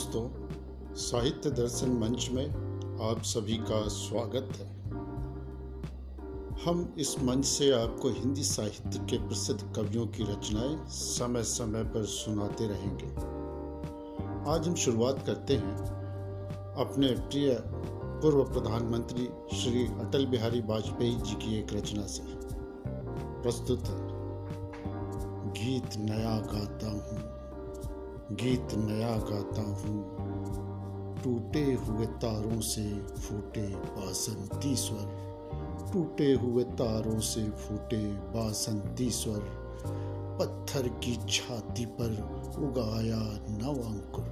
दोस्तों, साहित्य दर्शन मंच में आप सभी का स्वागत है। हम इस मंच से आपको हिंदी साहित्य के प्रसिद्ध कवियों की रचनाएँ समय समय पर सुनाते रहेंगे। आज हम शुरुआत करते हैं अपने प्रिय पूर्व प्रधानमंत्री श्री अटल बिहारी वाजपेयी जी की एक रचना से। प्रस्तुत गीत नया गाता हूँ। गीत नया गाता हूँ। टूटे हुए तारों से फूटे बासंती स्वर। टूटे हुए तारों से फूटे बासंती स्वर। पत्थर की छाती पर उगाया नव अंकुर।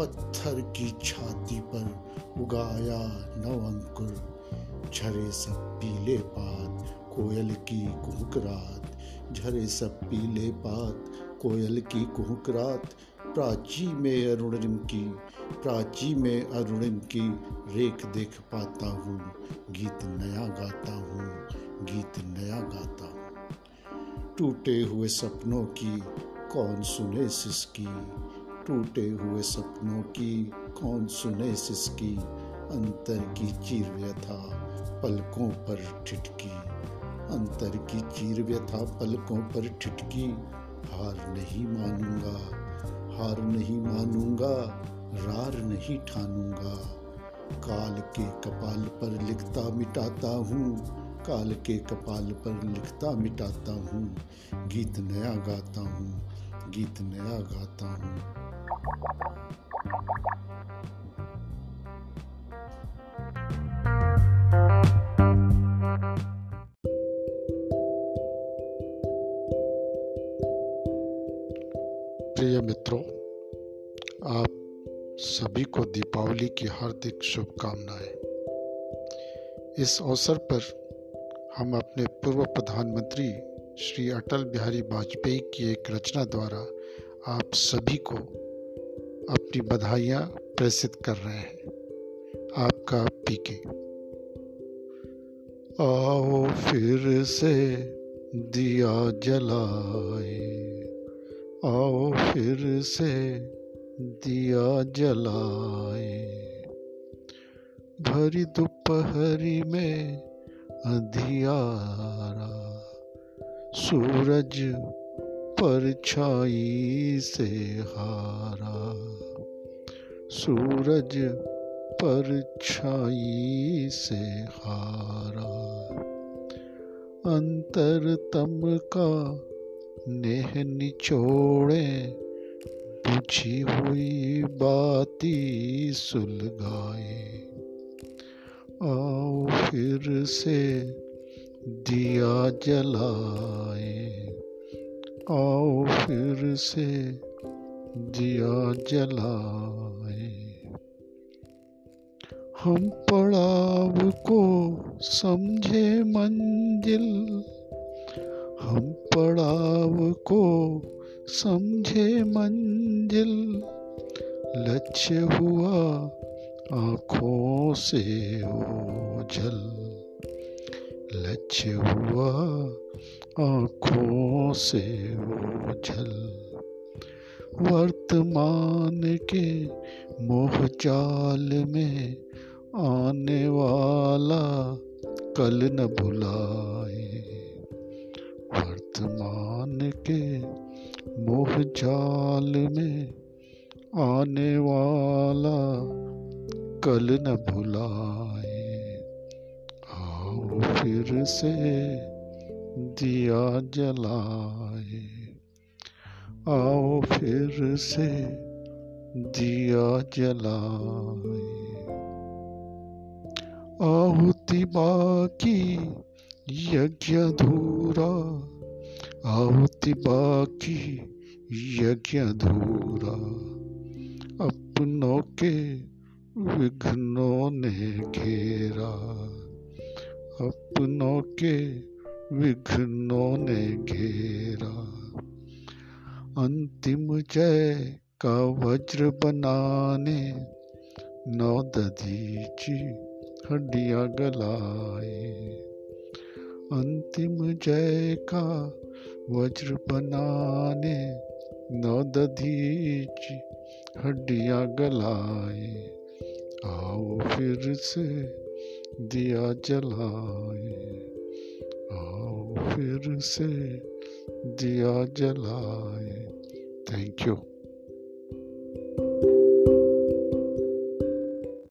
पत्थर की छाती पर उगाया नव अंकुर। झरे सब पीले पात, कोयल की कुहकरात झरे सब पीले पात, कोयल की कुहकरात प्राची में अरुणिम की, प्राची में अरुणिम की रेख देख पाता हूँ, गीत नया गाता हूँ, गीत नया गाता हूँ। टूटे हुए सपनों की कौन सुने सिसकी, टूटे हुए सपनों की कौन सुने सिसकी, अंतर की चीर व्यथा पलकों पर ठिठकी, अंतर की चीर व्यथा पलकों पर ठिटकी हार नहीं मानूँगा हार नहीं मानूँगा, रार नहीं ठानूँगा। काल के कपाल पर लिखता मिटाता हूँ, काल के कपाल पर लिखता मिटाता हूँ। गीत नया गाता हूँ, गीत नया गाता हूँ। प्रिय मित्रों, आप सभी को दीपावली की हार्दिक शुभकामनाएँ। इस अवसर पर हम अपने पूर्व प्रधानमंत्री श्री अटल बिहारी वाजपेयी की एक रचना द्वारा आप सभी को अपनी बधाइयाँ प्रेषित कर रहे हैं। आपका पीके आओ फिर से दिया जलाए। आओ फिर से दिया जलाए। भरी दोपहरी में अंधियारा, सूरज परछाई से हारा। सूरज परछाई से हारा। अंतरतम का नेह निचोड़े, बुझी हुई बाती सुलगाए। आओ फिर से दिया जलाए। आओ फिर से दिया जलाए। हम पड़ाव को समझे मंजिल, हम पड़ाव को समझे मंजिल। लक्ष्य हुआ आँखों से ओझल। लक्ष्य हुआ आँखों से ओझल। वर्तमान के मोह जाल में आने वाला कल न भुलाए वर्तमान के मोह जाल में आने वाला कल न भुलाए। आओ फिर से दिया जलाए। आओ फिर से दिया जलाए। आहुति बाकी यज्ञ धूरा आहुति बाकी यज्ञ धूरा अपनों के विघ्नों ने घेरा। अपनों के विघ्नों ने घेरा। अंतिम जय का वज्र बनाने, नौ दधीची हड्डियाँ गलाए। अंतिम जय का वज्र बनाने नौ दधीच हड्डियाँ गलाए, आओ फिर से दिया जलाए, आओ फिर से दिया जलाए। Thank you